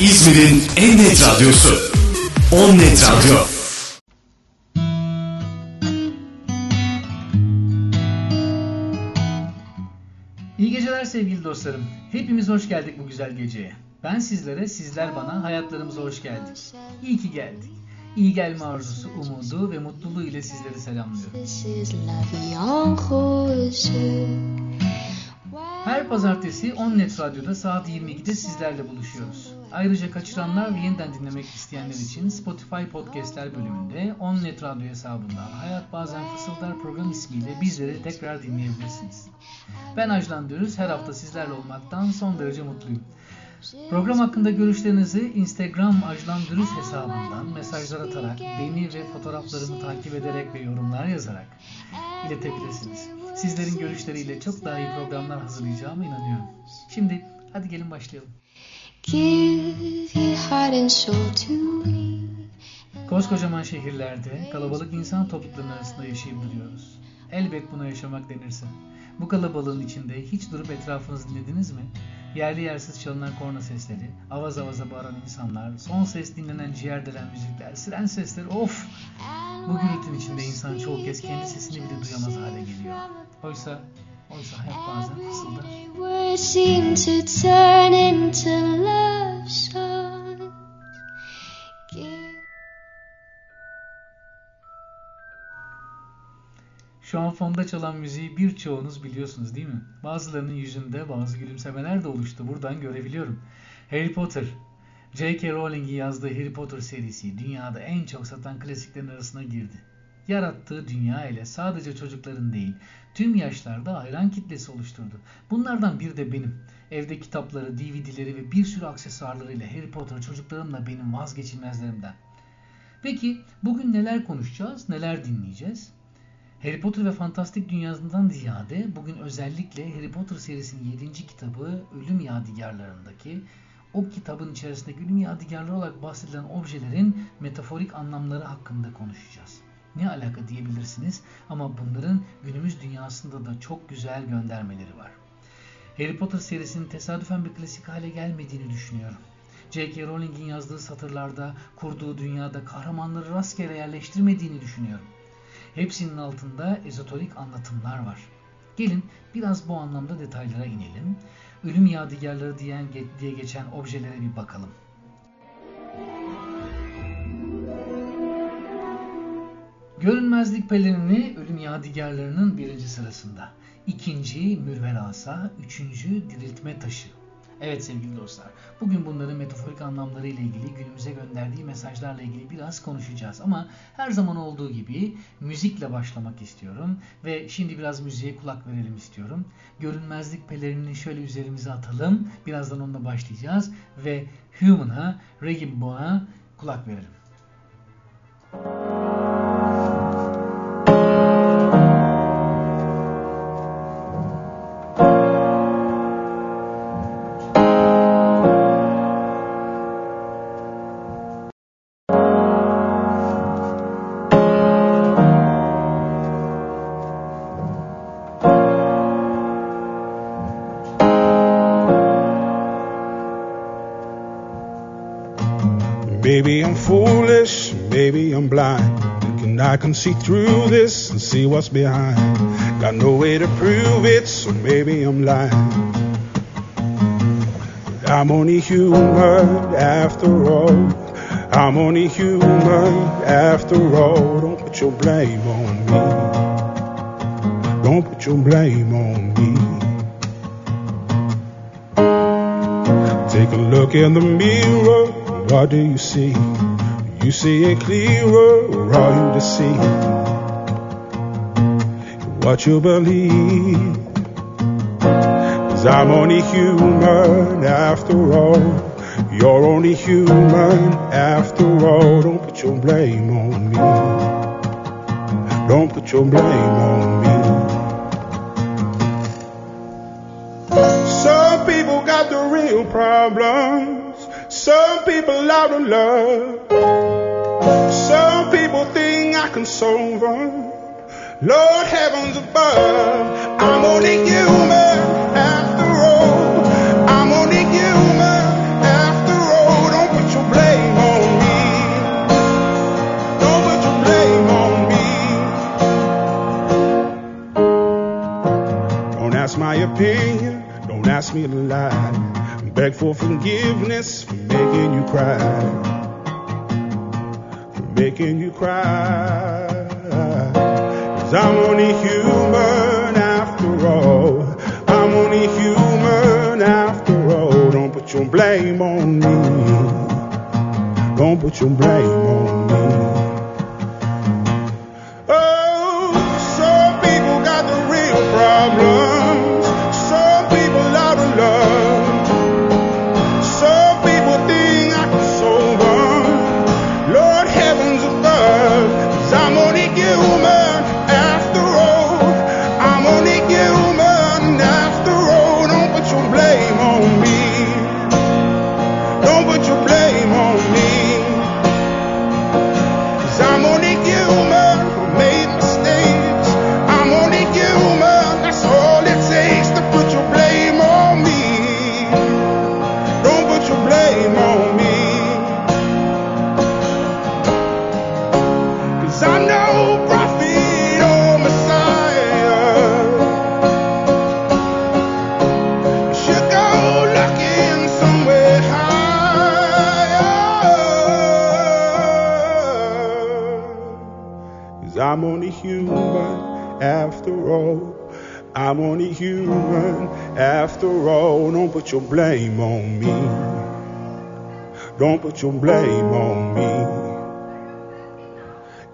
İzmir'in en net radyosu. On Net Radyo. İyi geceler sevgili dostlarım. Hepimiz hoş geldik bu güzel geceye. Ben sizlere, sizler bana hayatlarımıza hoş geldik. İyi ki geldik. İyi gelme arzusu, umudu ve mutluluğu ile sizleri selamlıyorum. Her pazartesi Onnet Radyo'da saat 22'de sizlerle buluşuyoruz. Ayrıca kaçıranlar ve yeniden dinlemek isteyenler için Spotify Podcast'ler bölümünde Onnet Radyo hesabından Hayat Bazen Fısıldar program ismiyle bizleri tekrar dinleyebilirsiniz. Ben Ajlan Dürüz, her hafta sizlerle olmaktan son derece mutluyum. Program hakkında görüşlerinizi Instagram Ajlan Dürüz hesabından mesajlar atarak, beni ve fotoğraflarımı takip ederek ve yorumlar yazarak iletebilirsiniz. Sizlerin görüşleriyle çok daha iyi programlar hazırlayacağıma inanıyorum. Şimdi hadi gelin başlayalım. Koskocaman şehirlerde kalabalık insan topluluklarının arasında yaşayıp duruyoruz. Elbet buna yaşamak denirse. Bu kalabalığın içinde hiç durup etrafınızı dinlediniz mi? Yerli yersiz çalınan korna sesleri, avaz avaza bağıran insanlar, son ses dinlenen ciğer delen müzikler, siren sesleri of! Bu gürültünün içinde insan çoğu kez kendi sesini bile duyamaz hale geliyor. Oysa, oysa hayat bazen fısıldar. Şu an fonda çalan müziği birçoğunuz biliyorsunuz değil mi? Bazılarının yüzünde bazı gülümsemeler de oluştu. Buradan görebiliyorum. Harry Potter. J.K. Rowling'in yazdığı Harry Potter serisi dünyada en çok satan klasiklerin arasına girdi. Yarattığı dünya ile sadece çocukların değil, tüm yaşlarda hayran kitlesi oluşturdu. Bunlardan biri de benim. Evde kitapları, DVD'leri ve bir sürü aksesuarlarıyla Harry Potter çocuklarımla benim vazgeçilmezlerimden. Peki bugün neler konuşacağız, neler dinleyeceğiz? Harry Potter ve Fantastik Dünyası'ndan ziyade bugün özellikle Harry Potter serisinin 7. kitabı Ölüm Yadigarlarındaki o kitabın içerisindeki ölüm yadigarları olarak bahsedilen objelerin metaforik anlamları hakkında konuşacağız. Ne alaka diyebilirsiniz ama bunların günümüz dünyasında da çok güzel göndermeleri var. Harry Potter serisinin tesadüfen bir klasik hale gelmediğini düşünüyorum. J.K. Rowling'in yazdığı satırlarda kurduğu dünyada kahramanları rastgele yerleştirmediğini düşünüyorum. Hepsinin altında ezoterik anlatımlar var. Gelin biraz bu anlamda detaylara inelim. Ölüm yadigarları diye geçen objelere bir bakalım. Görünmezlik pelerini ölüm yadigarlarının birinci sırasında. İkinci mürver asa, üçüncü diriltme taşı. Evet sevgili dostlar, bugün bunların metaforik anlamları ile ilgili günümüze gönderdiği mesajlarla ilgili biraz konuşacağız. Ama her zaman olduğu gibi müzikle başlamak istiyorum ve şimdi biraz müziğe kulak verelim istiyorum. Görünmezlik pelerinini şöyle üzerimize atalım, birazdan onunla başlayacağız ve Human'a, Reggae kulak verelim. Maybe I'm foolish, maybe I'm blind. And I can see through this and see what's behind. Got no way to prove it, so maybe I'm lying. I'm only human after all. I'm only human after all. Don't put your blame on me. Don't put your blame on me. Take a look in the mirror what do you see? You see it clearer, or are you deceived? What you believe? Cause I'm only human after all. You're only human after all. Don't put your blame on me. Don't put your blame on me. Some people got the real problems. Some people out of love. it's over. Lord heavens above, I'm only human after all. I'm only human after all. Don't put your blame on me. Don't put your blame on me. Don't ask my opinion. Don't ask me to lie. Beg for forgiveness for making you cry. Making you cry. Cause I'm only human after all. I'm only human after all. Don't put your blame on me. Don't put your blame on me. Put your blame on me. Don't put your blame on me.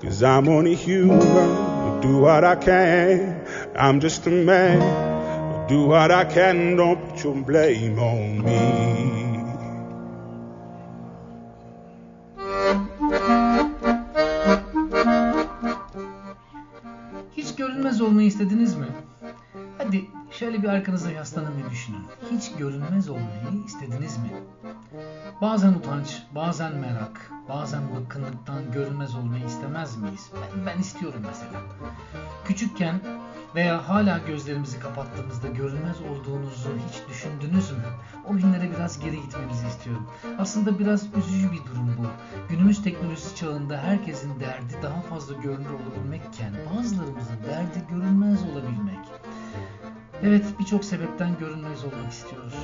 Cause I'm only human. I'll do what I can. I'm just a man. I'll do what I can. Don't put your blame on me. Bir arkanıza yaslanın ve düşünün. Hiç görünmez olmayı istediniz mi? Bazen utanç, bazen merak, bazen bıkkınlıktan görünmez olmayı istemez miyiz? Ben, ben istiyorum mesela. Küçükken veya hala gözlerimizi kapattığımızda görünmez olduğunuzu hiç düşündünüz mü? O günlere biraz geri gitmenizi istiyorum. Aslında biraz üzücü bir durum bu. Günümüz teknolojisi çağında herkesin derdi daha fazla görünür olabilmekken bazılarımızın derdi görünmez olabilmek. Evet birçok sebepten görünmez olmak istiyoruz.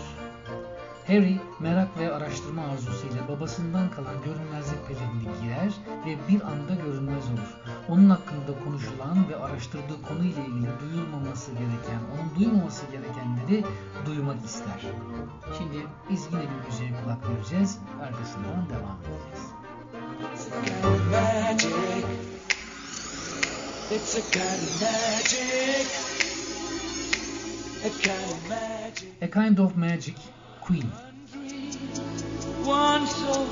Harry merak ve araştırma arzusuyla babasından kalan görünmezlik pelerini giyer ve bir anda görünmez olur. Onun hakkında konuşulan ve araştırdığı konuyla ilgili duyulmaması gereken, onun duymaması gerekenleri duymak ister. Şimdi biz yine bir müziğe kulak vereceğiz, arkasından devam edeceğiz. It's a kind of magic. A kind of magic. A Kind of Magic, Queen. One soul,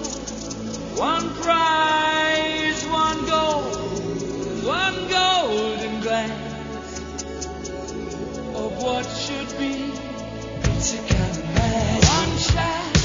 one prize, one goal, one golden glance of what should be. It's a kind of magic. One shot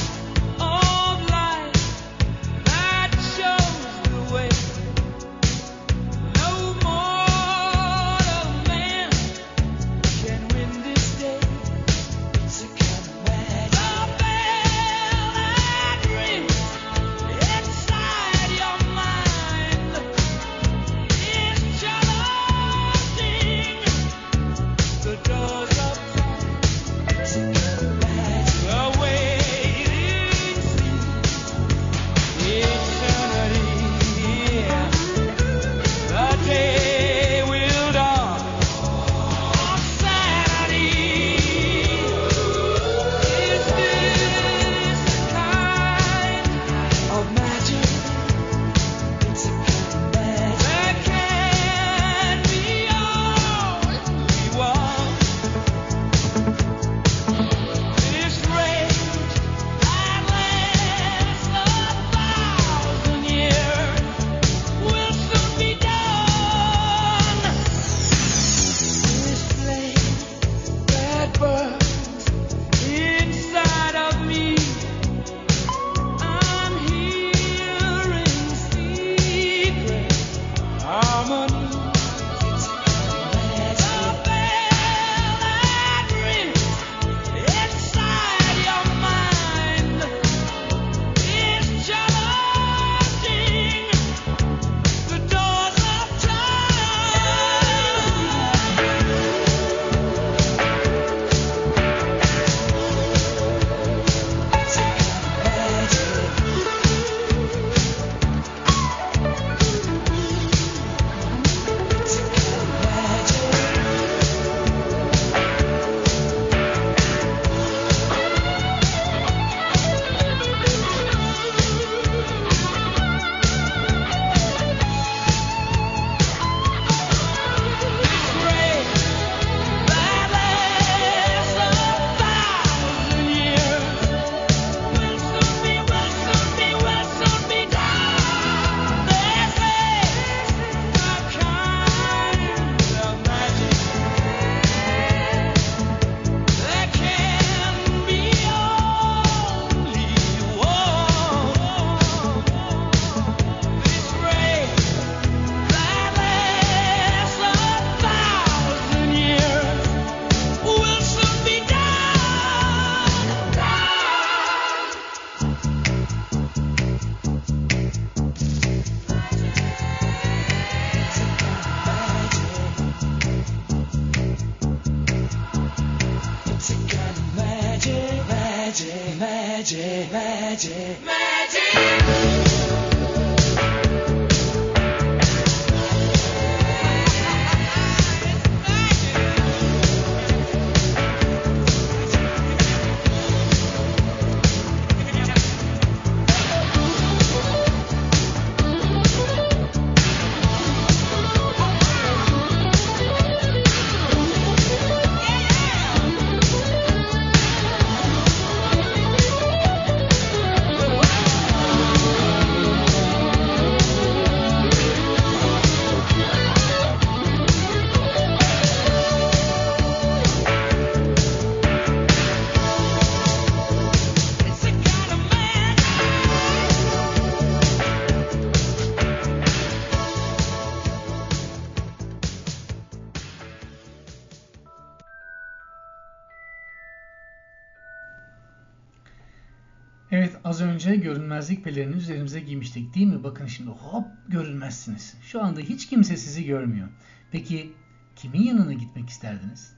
görünmezlik pelerini üzerimize giymiştik değil mi? Bakın şimdi hop görünmezsiniz. Şu anda hiç kimse sizi görmüyor. Peki kimin yanına gitmek isterdiniz?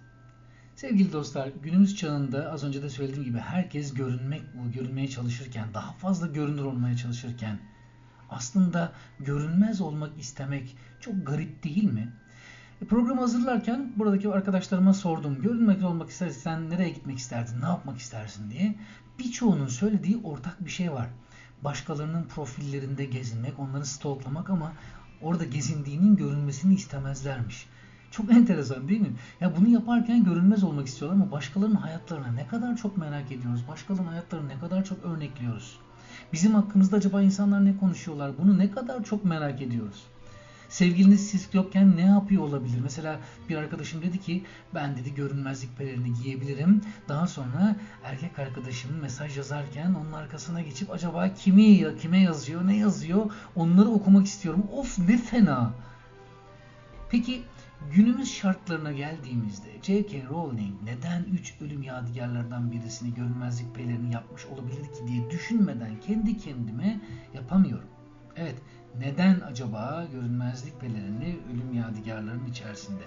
Sevgili dostlar günümüz çağında az önce de söylediğim gibi herkes görünmek görünmeye çalışırken daha fazla görünür olmaya çalışırken aslında görünmez olmak istemek çok garip değil mi? E, Programı hazırlarken buradaki arkadaşlarıma sordum. Görünmek olmak istersen nereye gitmek isterdin, ne yapmak istersin diye. Birçoğunun söylediği ortak bir şey var. Başkalarının profillerinde gezinmek, onları stalklamak ama orada gezindiğinin görünmesini istemezlermiş. Çok enteresan değil mi? Ya bunu yaparken görünmez olmak istiyorlar ama başkalarının hayatlarına ne kadar çok merak ediyoruz. Başkalarının hayatlarını ne kadar çok örnekliyoruz. Bizim hakkımızda acaba insanlar ne konuşuyorlar? Bunu ne kadar çok merak ediyoruz. Sevgiliniz siz yokken ne yapıyor olabilir? Mesela bir arkadaşım dedi ki ben dedi görünmezlik pelerini giyebilirim. Daha sonra erkek arkadaşım mesaj yazarken onun arkasına geçip acaba kimi kime yazıyor, ne yazıyor onları okumak istiyorum. Of ne fena. Peki günümüz şartlarına geldiğimizde J.K. Rowling neden 3 ölüm yadigarlardan birisini görünmezlik pelerini yapmış olabilir ki diye düşünmeden kendi kendime yapamıyorum. Evet, neden acaba görünmezlik pelerini ölüm yadigarlarının içerisinde?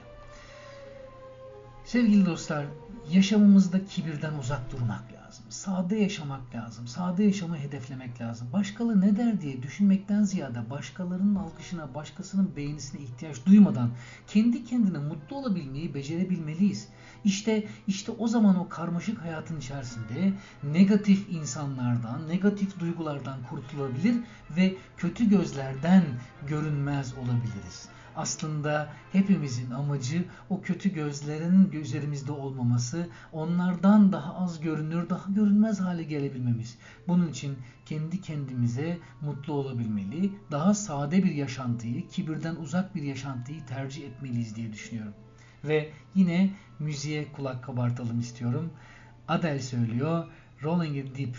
Sevgili dostlar, yaşamımızda kibirden uzak durmak lazım. Sade yaşamak lazım. Sade yaşamı hedeflemek lazım. Başkaları ne der diye düşünmekten ziyade başkalarının alkışına, başkasının beğenisine ihtiyaç duymadan kendi kendine mutlu olabilmeyi becerebilmeliyiz. İşte işte o zaman o karmaşık hayatın içerisinde negatif insanlardan, negatif duygulardan kurtulabilir ve kötü gözlerden görünmez olabiliriz. Aslında hepimizin amacı o kötü gözlerin üzerimizde olmaması, onlardan daha az görünür, daha görünmez hale gelebilmemiz. Bunun için kendi kendimize mutlu olabilmeli, daha sade bir yaşantıyı, kibirden uzak bir yaşantıyı tercih etmeliyiz diye düşünüyorum. Ve yine müziğe kulak kabartalım istiyorum. Adele söylüyor, Rolling It Deep.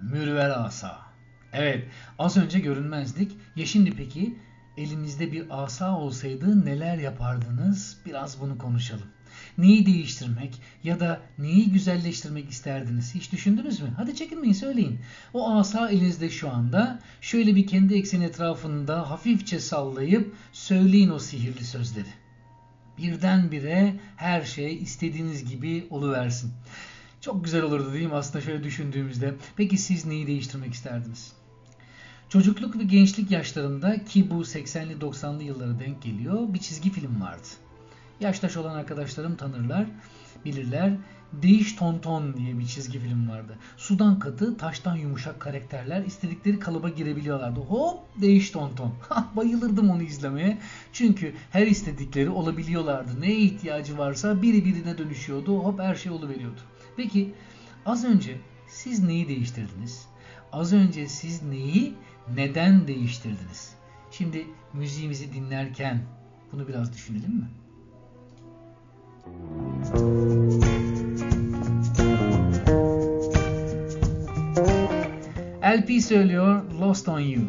Mürver asa. Evet, az önce görünmezdik. Ya şimdi peki elinizde bir asa olsaydı neler yapardınız? Biraz bunu konuşalım. Neyi değiştirmek ya da neyi güzelleştirmek isterdiniz? Hiç düşündünüz mü? Hadi çekinmeyin söyleyin. O asa elinizde şu anda. Şöyle bir kendi ekseni etrafında hafifçe sallayıp söyleyin o sihirli sözleri. Birdenbire her şey istediğiniz gibi oluversin. Çok güzel olurdu değil mi aslında şöyle düşündüğümüzde. Peki siz neyi değiştirmek isterdiniz? Çocukluk ve gençlik yaşlarında ki bu 80'li 90'lı yıllara denk geliyor bir çizgi film vardı. Yaştaş olan arkadaşlarım tanırlar, bilirler. Değiş Tonton diye bir çizgi film vardı. Sudan katı, taştan yumuşak karakterler istedikleri kalıba girebiliyorlardı. Hop Değiş Tonton. Bayılırdım onu izlemeye. Çünkü her istedikleri olabiliyorlardı. Neye ihtiyacı varsa biri birine dönüşüyordu. Hop her şey oluveriyordu. Peki az önce siz neyi değiştirdiniz? Az önce siz neyi neden değiştirdiniz? Şimdi müziğimizi dinlerken bunu biraz düşünelim mi? LP söylüyor Lost on You.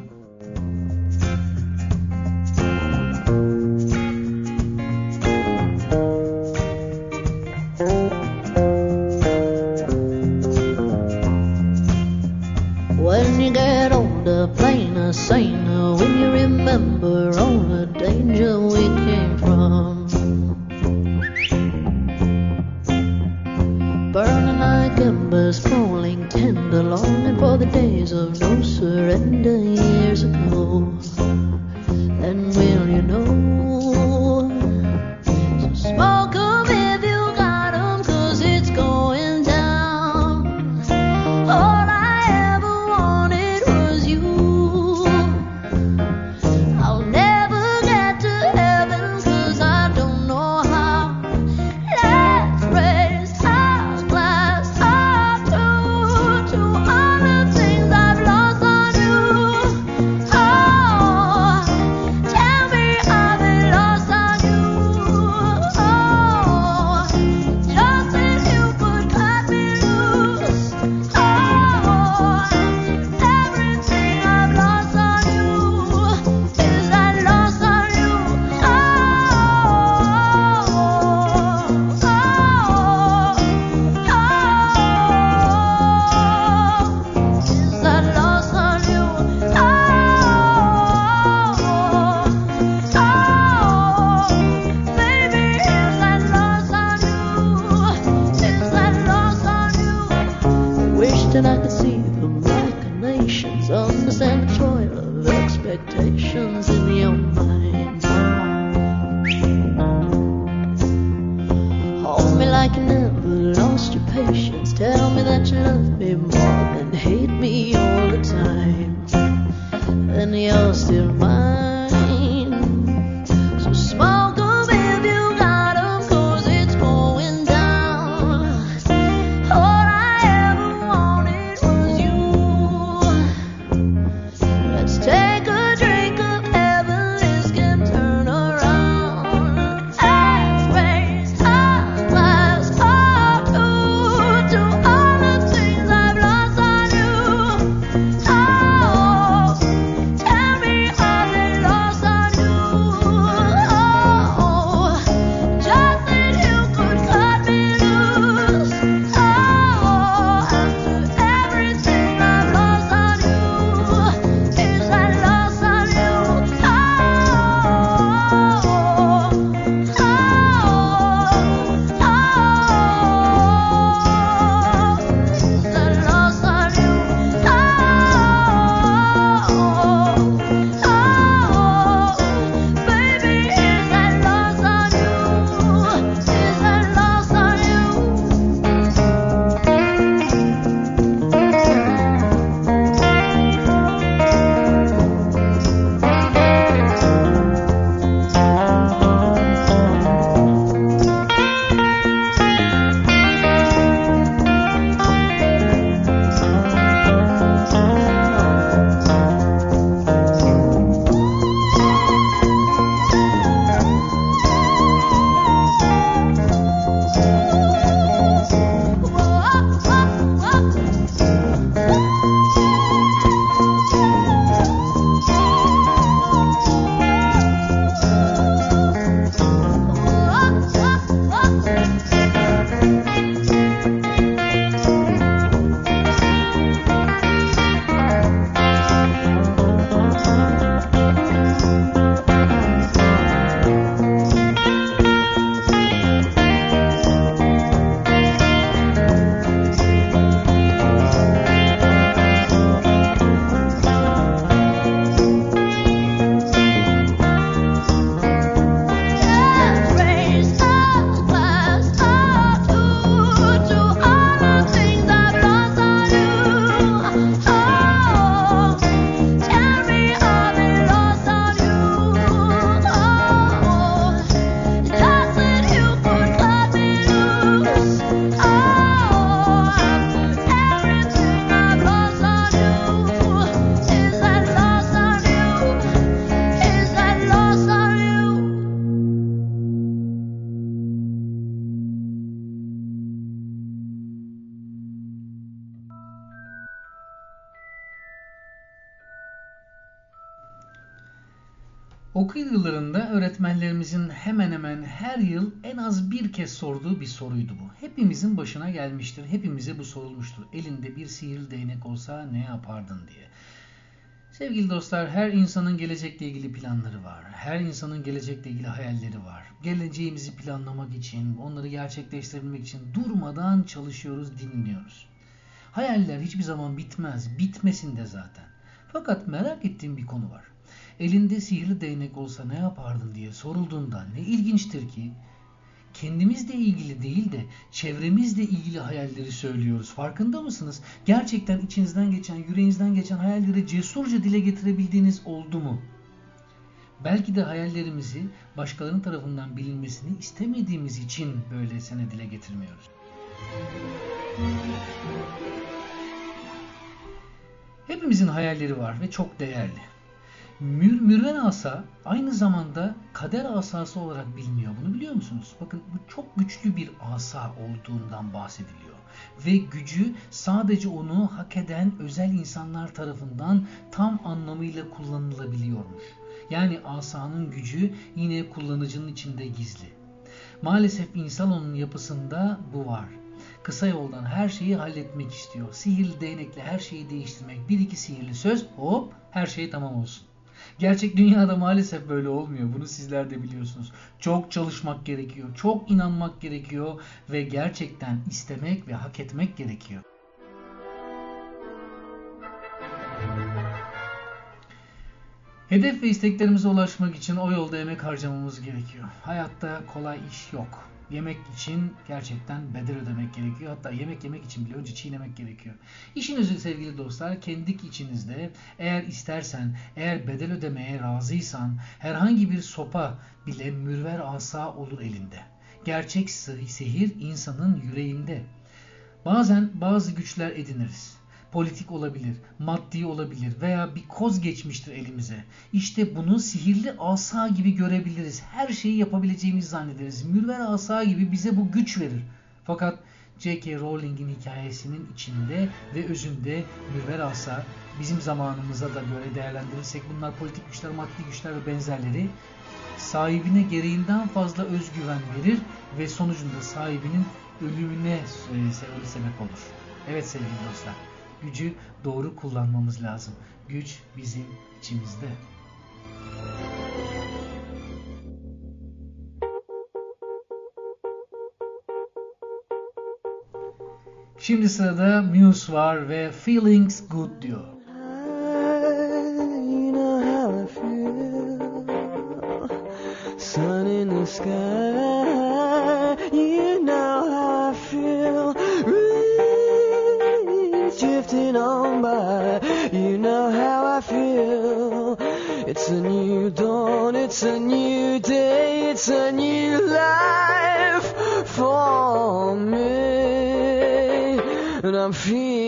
Saner, when you remember all the danger we came from. Burning like embers, falling tender, longing for the days of no surrender Okul yıllarında öğretmenlerimizin hemen hemen her yıl en az bir kez sorduğu bir soruydu bu. Hepimizin başına gelmiştir, hepimize bu sorulmuştur. Elinde bir sihirli değnek olsa ne yapardın diye. Sevgili dostlar, her insanın gelecekle ilgili planları var. Her insanın gelecekle ilgili hayalleri var. Geleceğimizi planlamak için, onları gerçekleştirebilmek için durmadan çalışıyoruz, dinliyoruz. Hayaller hiçbir zaman bitmez, bitmesin de zaten. Fakat merak ettiğim bir konu var. Elinde sihirli değnek olsa ne yapardın diye sorulduğunda ne ilginçtir ki kendimizle ilgili değil de çevremizle ilgili hayalleri söylüyoruz. Farkında mısınız? Gerçekten içinizden geçen, yüreğinizden geçen hayalleri cesurca dile getirebildiğiniz oldu mu? Belki de hayallerimizi başkalarının tarafından bilinmesini istemediğimiz için böylesine dile getirmiyoruz. Hepimizin hayalleri var ve çok değerli. Mür, mürven asa aynı zamanda kader asası olarak biliniyor. Bunu biliyor musunuz? Bakın bu çok güçlü bir asa olduğundan bahsediliyor. Ve gücü sadece onu hak eden özel insanlar tarafından tam anlamıyla kullanılabiliyormuş. Yani asanın gücü yine kullanıcının içinde gizli. Maalesef insanoğlunun yapısında bu var. Kısa yoldan her şeyi halletmek istiyor. Sihirli değnekle her şeyi değiştirmek. Bir iki sihirli söz hop her şey tamam olsun. Gerçek dünyada maalesef böyle olmuyor. Bunu sizler de biliyorsunuz. Çok çalışmak gerekiyor. Çok inanmak gerekiyor ve gerçekten istemek ve hak etmek gerekiyor. Hedef ve isteklerimize ulaşmak için o yolda emek harcamamız gerekiyor. Hayatta kolay iş yok. Yemek için gerçekten bedel ödemek gerekiyor. Hatta yemek yemek için bile önce çiğnemek gerekiyor. İşin özü sevgili dostlar kendi içinizde eğer istersen, eğer bedel ödemeye razıysan herhangi bir sopa bile mürver asa olur elinde. Gerçek sihir insanın yüreğinde. Bazen bazı güçler ediniriz politik olabilir, maddi olabilir veya bir koz geçmiştir elimize. İşte bunu sihirli asa gibi görebiliriz. Her şeyi yapabileceğimizi zannederiz. Mürver asa gibi bize bu güç verir. Fakat J.K. Rowling'in hikayesinin içinde ve özünde mürver asa bizim zamanımıza da göre değerlendirirsek bunlar politik güçler, maddi güçler ve benzerleri sahibine gereğinden fazla özgüven verir ve sonucunda sahibinin ölümüne sebep olur. Evet sevgili dostlar gücü doğru kullanmamız lazım. Güç bizim içimizde. Şimdi sırada Muse var ve Feelings Good diyor. Sun in the sky. You drifting on by. You know how I feel. It's a new dawn. It's a new day. It's a new life for me. And I'm feeling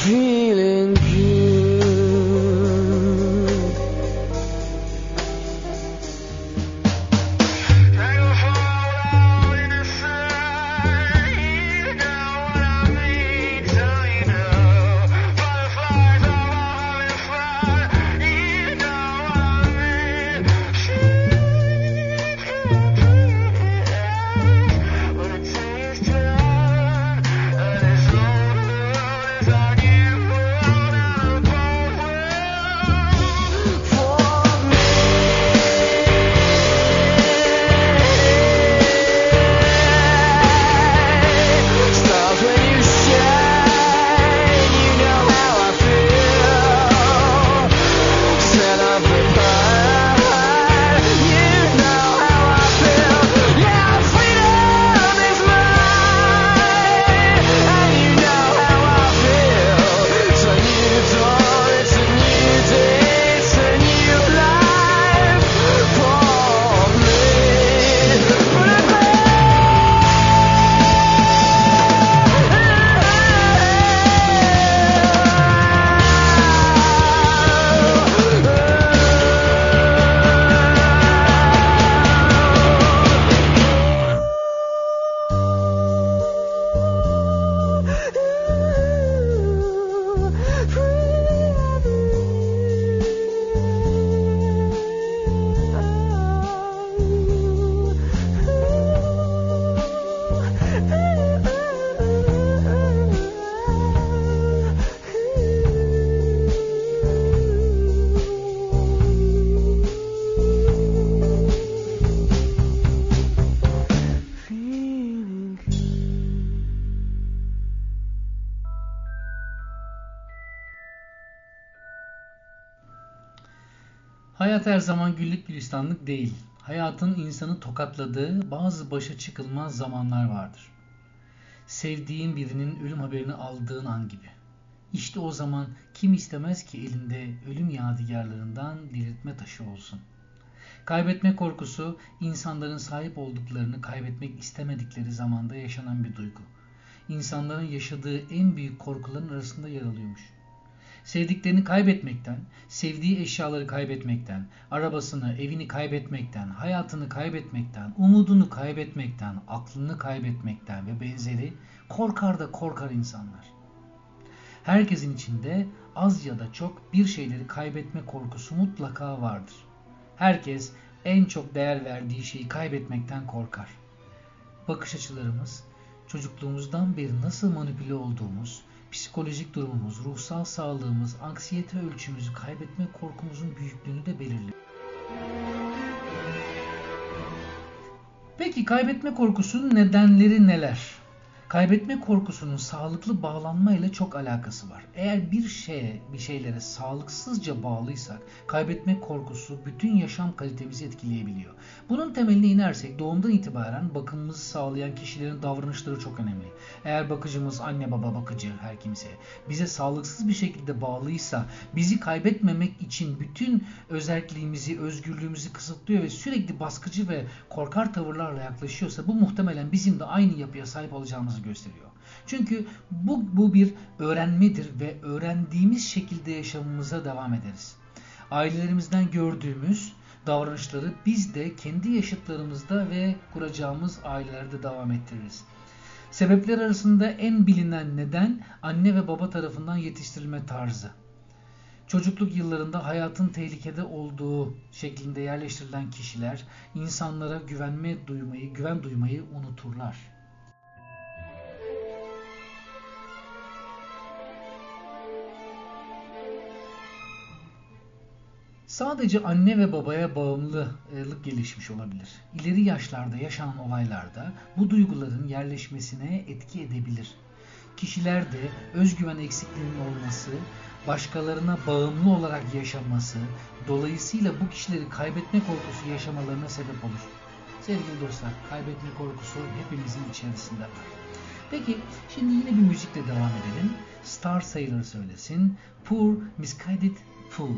في gülistanlık değil. Hayatın insanı tokatladığı bazı başa çıkılmaz zamanlar vardır. Sevdiğin birinin ölüm haberini aldığın an gibi. İşte o zaman kim istemez ki elinde ölüm yadigarlarından diriltme taşı olsun. Kaybetme korkusu insanların sahip olduklarını kaybetmek istemedikleri zamanda yaşanan bir duygu. İnsanların yaşadığı en büyük korkuların arasında yer alıyormuş. Sevdiklerini kaybetmekten, sevdiği eşyaları kaybetmekten, arabasını, evini kaybetmekten, hayatını kaybetmekten, umudunu kaybetmekten, aklını kaybetmekten ve benzeri korkar da korkar insanlar. Herkesin içinde az ya da çok bir şeyleri kaybetme korkusu mutlaka vardır. Herkes en çok değer verdiği şeyi kaybetmekten korkar. Bakış açılarımız, çocukluğumuzdan beri nasıl manipüle olduğumuz, psikolojik durumumuz, ruhsal sağlığımız, anksiyete ölçümüzü kaybetme korkumuzun büyüklüğünü de belirliyor. Peki kaybetme korkusunun nedenleri neler? Kaybetme korkusunun sağlıklı bağlanma ile çok alakası var. Eğer bir şeye, bir şeylere sağlıksızca bağlıysak, kaybetme korkusu bütün yaşam kalitemizi etkileyebiliyor. Bunun temeline inersek doğumdan itibaren bakımımızı sağlayan kişilerin davranışları çok önemli. Eğer bakıcımız anne baba bakıcı her kimse bize sağlıksız bir şekilde bağlıysa, bizi kaybetmemek için bütün özelliğimizi, özgürlüğümüzü kısıtlıyor ve sürekli baskıcı ve korkar tavırlarla yaklaşıyorsa bu muhtemelen bizim de aynı yapıya sahip olacağımızı gösteriyor. Çünkü bu, bu bir öğrenmedir ve öğrendiğimiz şekilde yaşamımıza devam ederiz. Ailelerimizden gördüğümüz davranışları biz de kendi yaşıtlarımızda ve kuracağımız ailelerde devam ettiririz. Sebepler arasında en bilinen neden anne ve baba tarafından yetiştirilme tarzı. Çocukluk yıllarında hayatın tehlikede olduğu şeklinde yerleştirilen kişiler insanlara güvenme duymayı, güven duymayı unuturlar. Sadece anne ve babaya bağımlılık gelişmiş olabilir. İleri yaşlarda yaşanan olaylarda bu duyguların yerleşmesine etki edebilir. Kişilerde özgüven eksikliğinin olması, başkalarına bağımlı olarak yaşaması, dolayısıyla bu kişileri kaybetme korkusu yaşamalarına sebep olur. Sevgili dostlar, kaybetme korkusu hepimizin içerisinde var. Peki, şimdi yine bir müzikle devam edelim. Star Sailor söylesin. Poor Misguided Fool.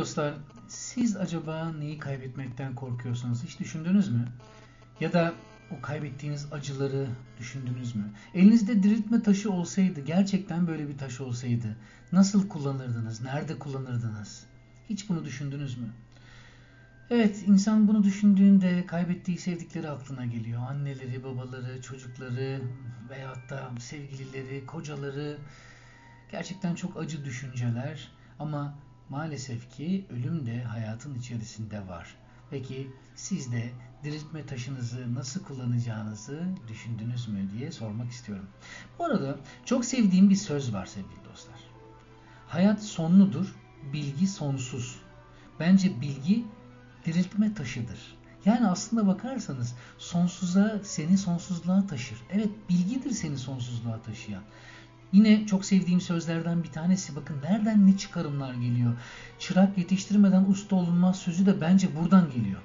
Dostlar, siz acaba neyi kaybetmekten korkuyorsunuz hiç düşündünüz mü? Ya da o kaybettiğiniz acıları düşündünüz mü? Elinizde diriltme taşı olsaydı, gerçekten böyle bir taş olsaydı nasıl kullanırdınız? Nerede kullanırdınız? Hiç bunu düşündünüz mü? Evet, insan bunu düşündüğünde kaybettiği sevdikleri aklına geliyor. Anneleri, babaları, çocukları veyahut da sevgilileri, kocaları. Gerçekten çok acı düşünceler ama maalesef ki ölüm de hayatın içerisinde var. Peki siz de diriltme taşınızı nasıl kullanacağınızı düşündünüz mü diye sormak istiyorum. Bu arada çok sevdiğim bir söz var sevgili dostlar. Hayat sonludur, bilgi sonsuz. Bence bilgi diriltme taşıdır. Yani aslında bakarsanız sonsuza seni sonsuzluğa taşır. Evet bilgidir seni sonsuzluğa taşıyan. Yine çok sevdiğim sözlerden bir tanesi bakın nereden ne çıkarımlar geliyor. Çırak yetiştirmeden usta olunmaz sözü de bence buradan geliyor.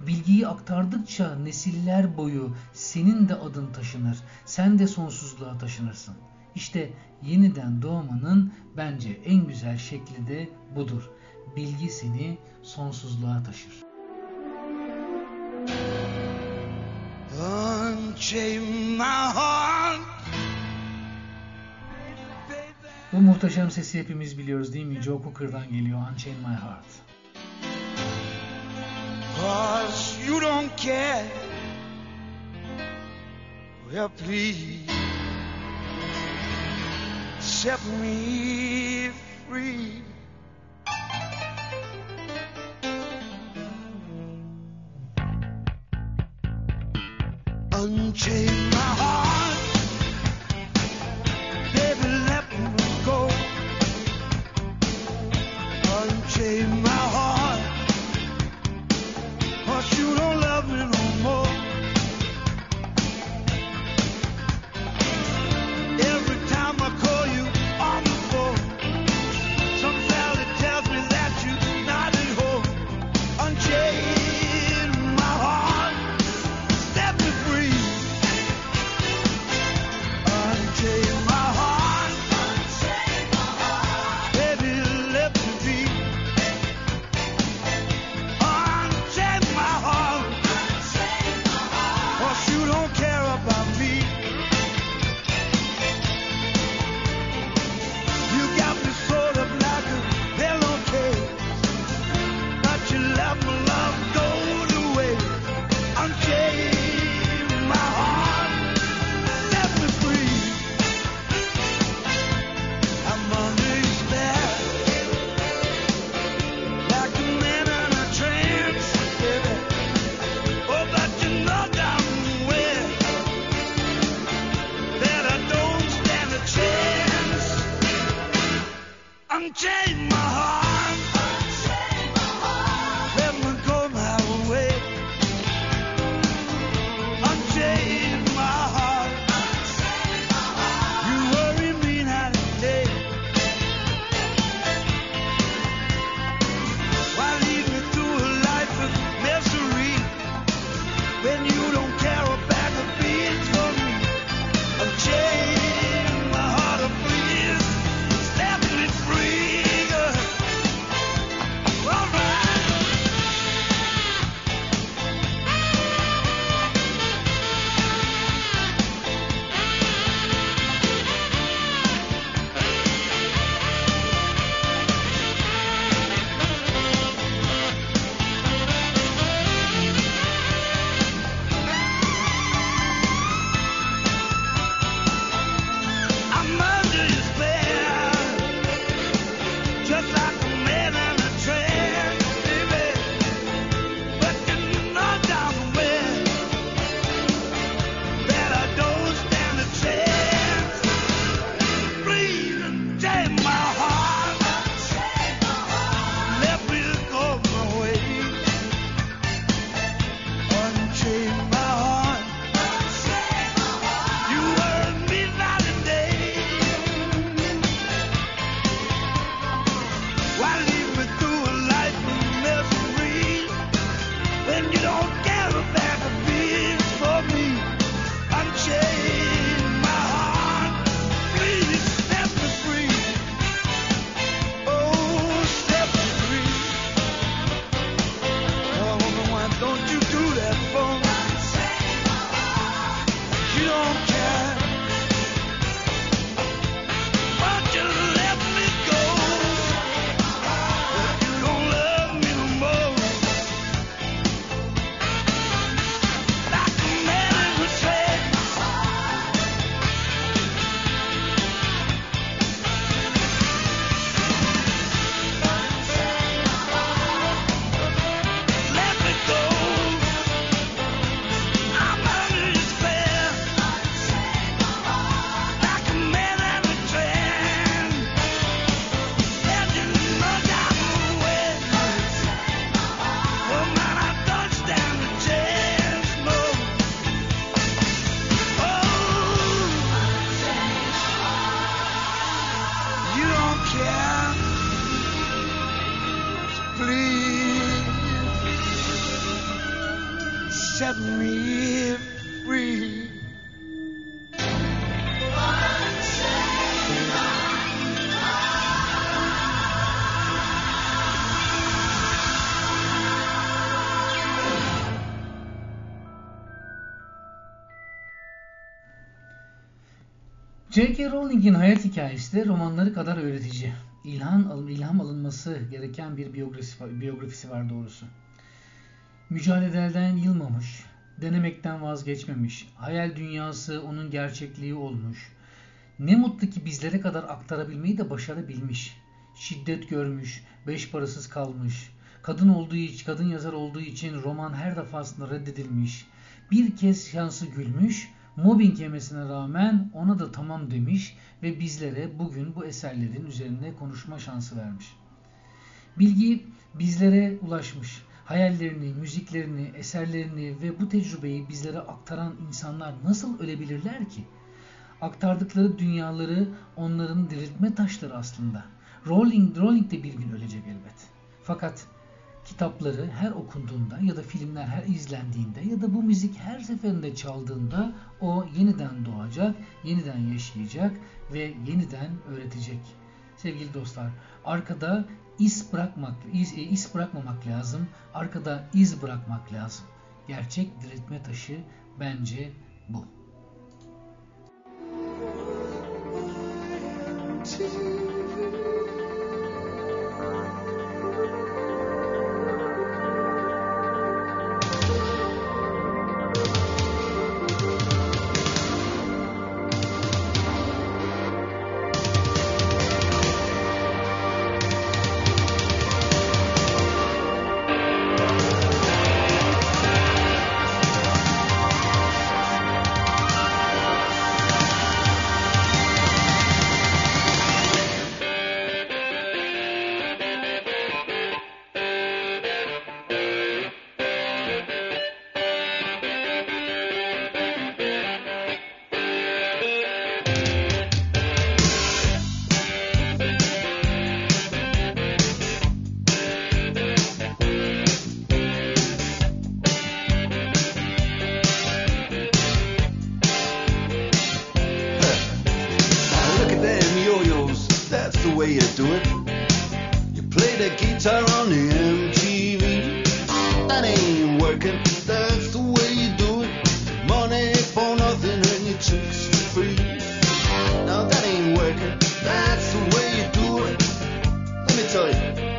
Bilgiyi aktardıkça nesiller boyu senin de adın taşınır. Sen de sonsuzluğa taşınırsın. İşte yeniden doğmanın bence en güzel şekli de budur. Bilgi seni sonsuzluğa taşır. Unchain my heart. Bu muhteşem sesi hepimiz biliyoruz değil mi? Joe Cooker'dan geliyor Unchain My Heart. Cause you don't care. Well, please set me free. Unchain J.K. Rowling'in hayat hikayesi de romanları kadar öğretici. İlham, ilham alınması gereken bir biyografisi, biyografisi var doğrusu. Mücadeleden yılmamış, denemekten vazgeçmemiş, hayal dünyası onun gerçekliği olmuş. Ne mutlu ki bizlere kadar aktarabilmeyi de başarabilmiş. Şiddet görmüş, beş parasız kalmış. Kadın olduğu için, kadın yazar olduğu için roman her defasında reddedilmiş. Bir kez şansı gülmüş, mobbing yemesine rağmen ona da tamam demiş ve bizlere bugün bu eserlerin üzerine konuşma şansı vermiş. Bilgi bizlere ulaşmış. Hayallerini, müziklerini, eserlerini ve bu tecrübeyi bizlere aktaran insanlar nasıl ölebilirler ki? Aktardıkları dünyaları onların diriltme taşları aslında. Rowling, Rowling de bir gün ölecek elbet. Fakat kitapları her okunduğunda ya da filmler her izlendiğinde ya da bu müzik her seferinde çaldığında o yeniden doğacak, yeniden yaşayacak ve yeniden öğretecek. Sevgili dostlar, arkada iz bırakmak, iz, e, iz bırakmamak lazım. Arkada iz bırakmak lazım. Gerçek diriltme taşı bence bu. Now Thank you.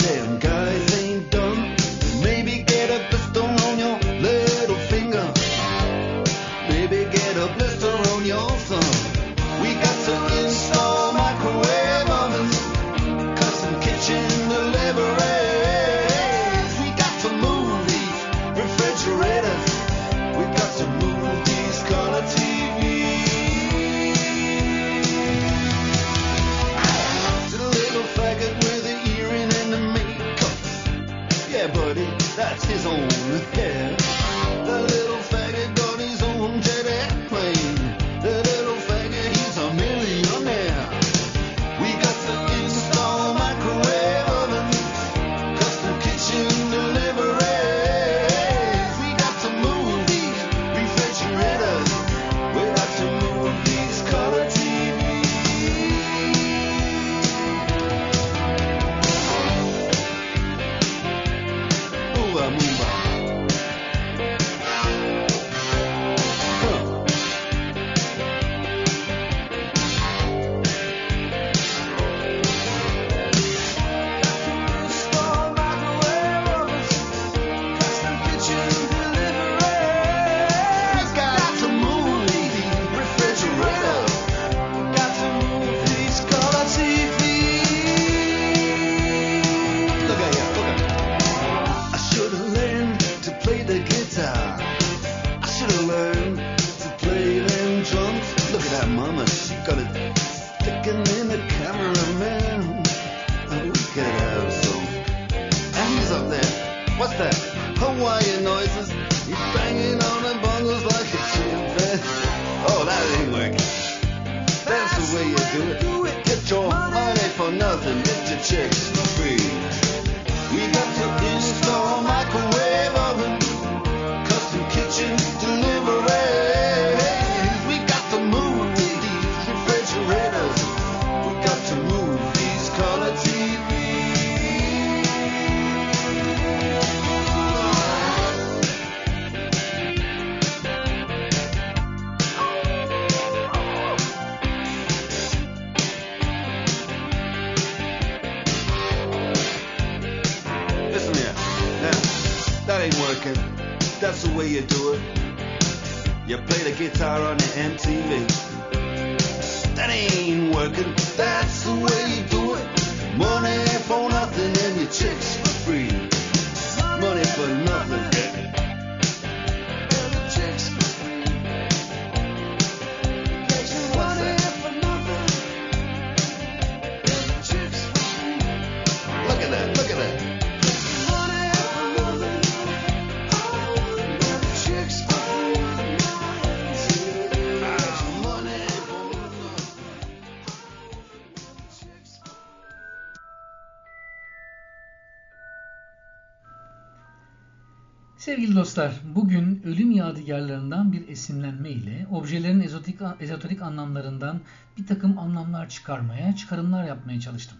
Esinlenme ile objelerin ezotik, ezoterik anlamlarından bir takım anlamlar çıkarmaya, çıkarımlar yapmaya çalıştım.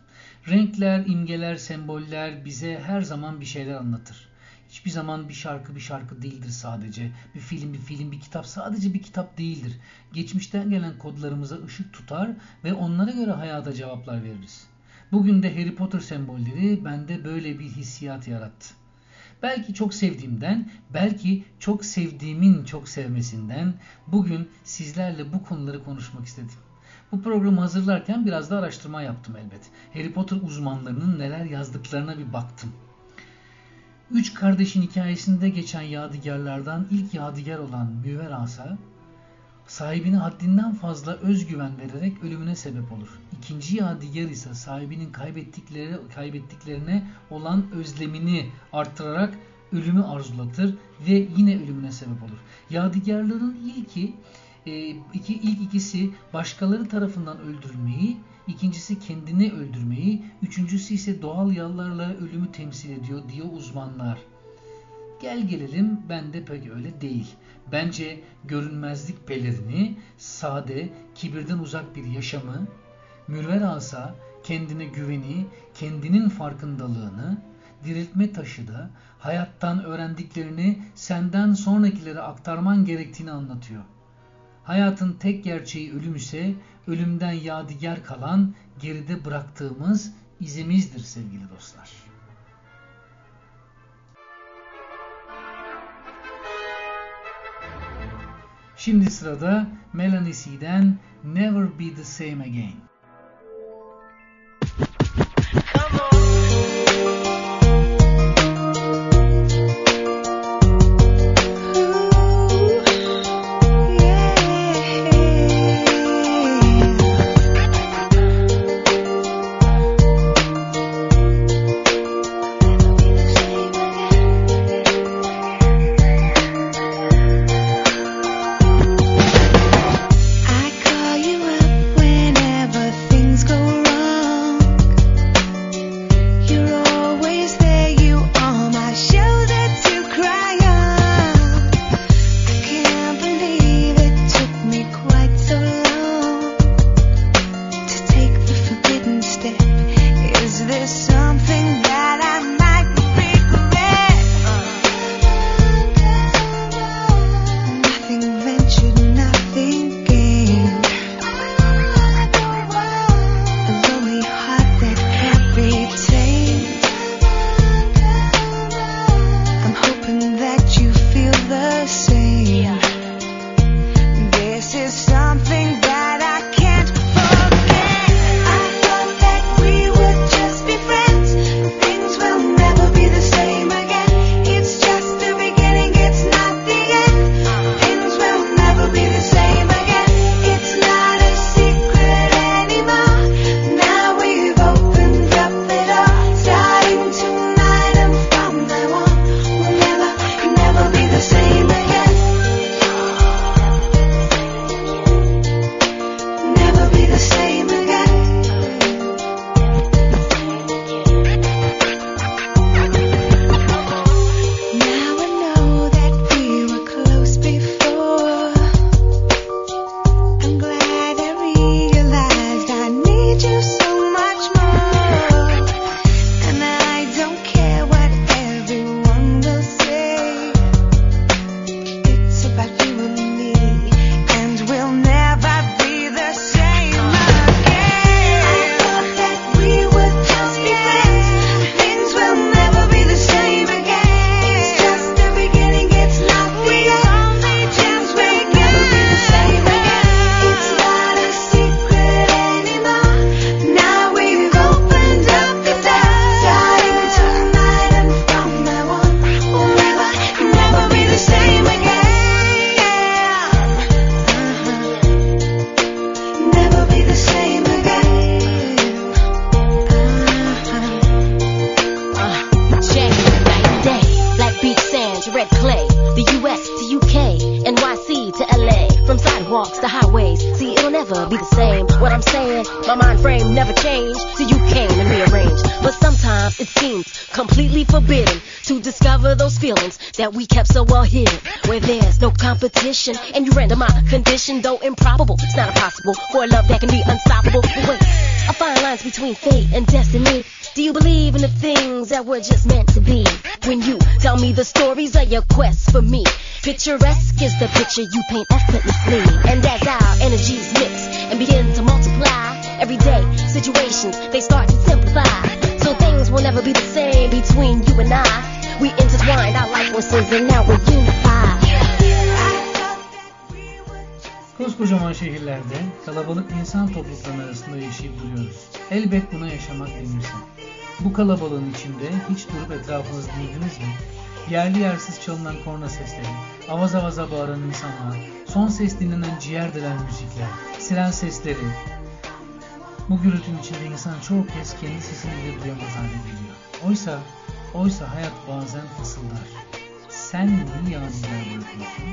Renkler, imgeler, semboller bize her zaman bir şeyler anlatır. Hiçbir zaman bir şarkı bir şarkı değildir sadece. Bir film bir film, bir kitap sadece bir kitap değildir. Geçmişten gelen kodlarımıza ışık tutar ve onlara göre hayata cevaplar veririz. Bugün de Harry Potter sembolleri bende böyle bir hissiyat yarattı. Belki çok sevdiğimden, belki çok sevdiğimin çok sevmesinden bugün sizlerle bu konuları konuşmak istedim. Bu programı hazırlarken biraz da araştırma yaptım elbet. Harry Potter uzmanlarının neler yazdıklarına bir baktım. Üç kardeşin hikayesinde geçen yadigarlardan ilk yadigar olan Müver Asa, sahibine haddinden fazla özgüven vererek ölümüne sebep olur. İkinci yadigar ise sahibinin kaybettikleri, kaybettiklerine olan özlemini arttırarak ölümü arzulatır ve yine ölümüne sebep olur. Yadigarların ilki e, iki, ilk ikisi başkaları tarafından öldürülmeyi, ikincisi kendini öldürmeyi, üçüncüsü ise doğal yollarla ölümü temsil ediyor diyor uzmanlar. Gel gelelim ben de pek öyle değil. Bence görünmezlik pelerini, sade, kibirden uzak bir yaşamı, mürver asa, kendine güveni, kendinin farkındalığını, diriltme taşı da hayattan öğrendiklerini senden sonrakilere aktarman gerektiğini anlatıyor. Hayatın tek gerçeği ölüm ise ölümden yadigar kalan geride bıraktığımız izimizdir sevgili dostlar. Şimdi sırada Melanie C'den Never Be The Same Again. I yaşamak denirse. Bu kalabalığın içinde hiç durup etrafınızı dinlediniz mi? Yerli yersiz çalınan korna sesleri, avaz avaza bağıran insanlar, son ses dinlenen ciğer delen müzikler, siren sesleri. Bu gürültünün içinde insan çoğu kez kendi sesini bile duyamaz hale geliyor. Oysa, oysa hayat bazen fısıldar. Sen niye azizler bırakıyorsun?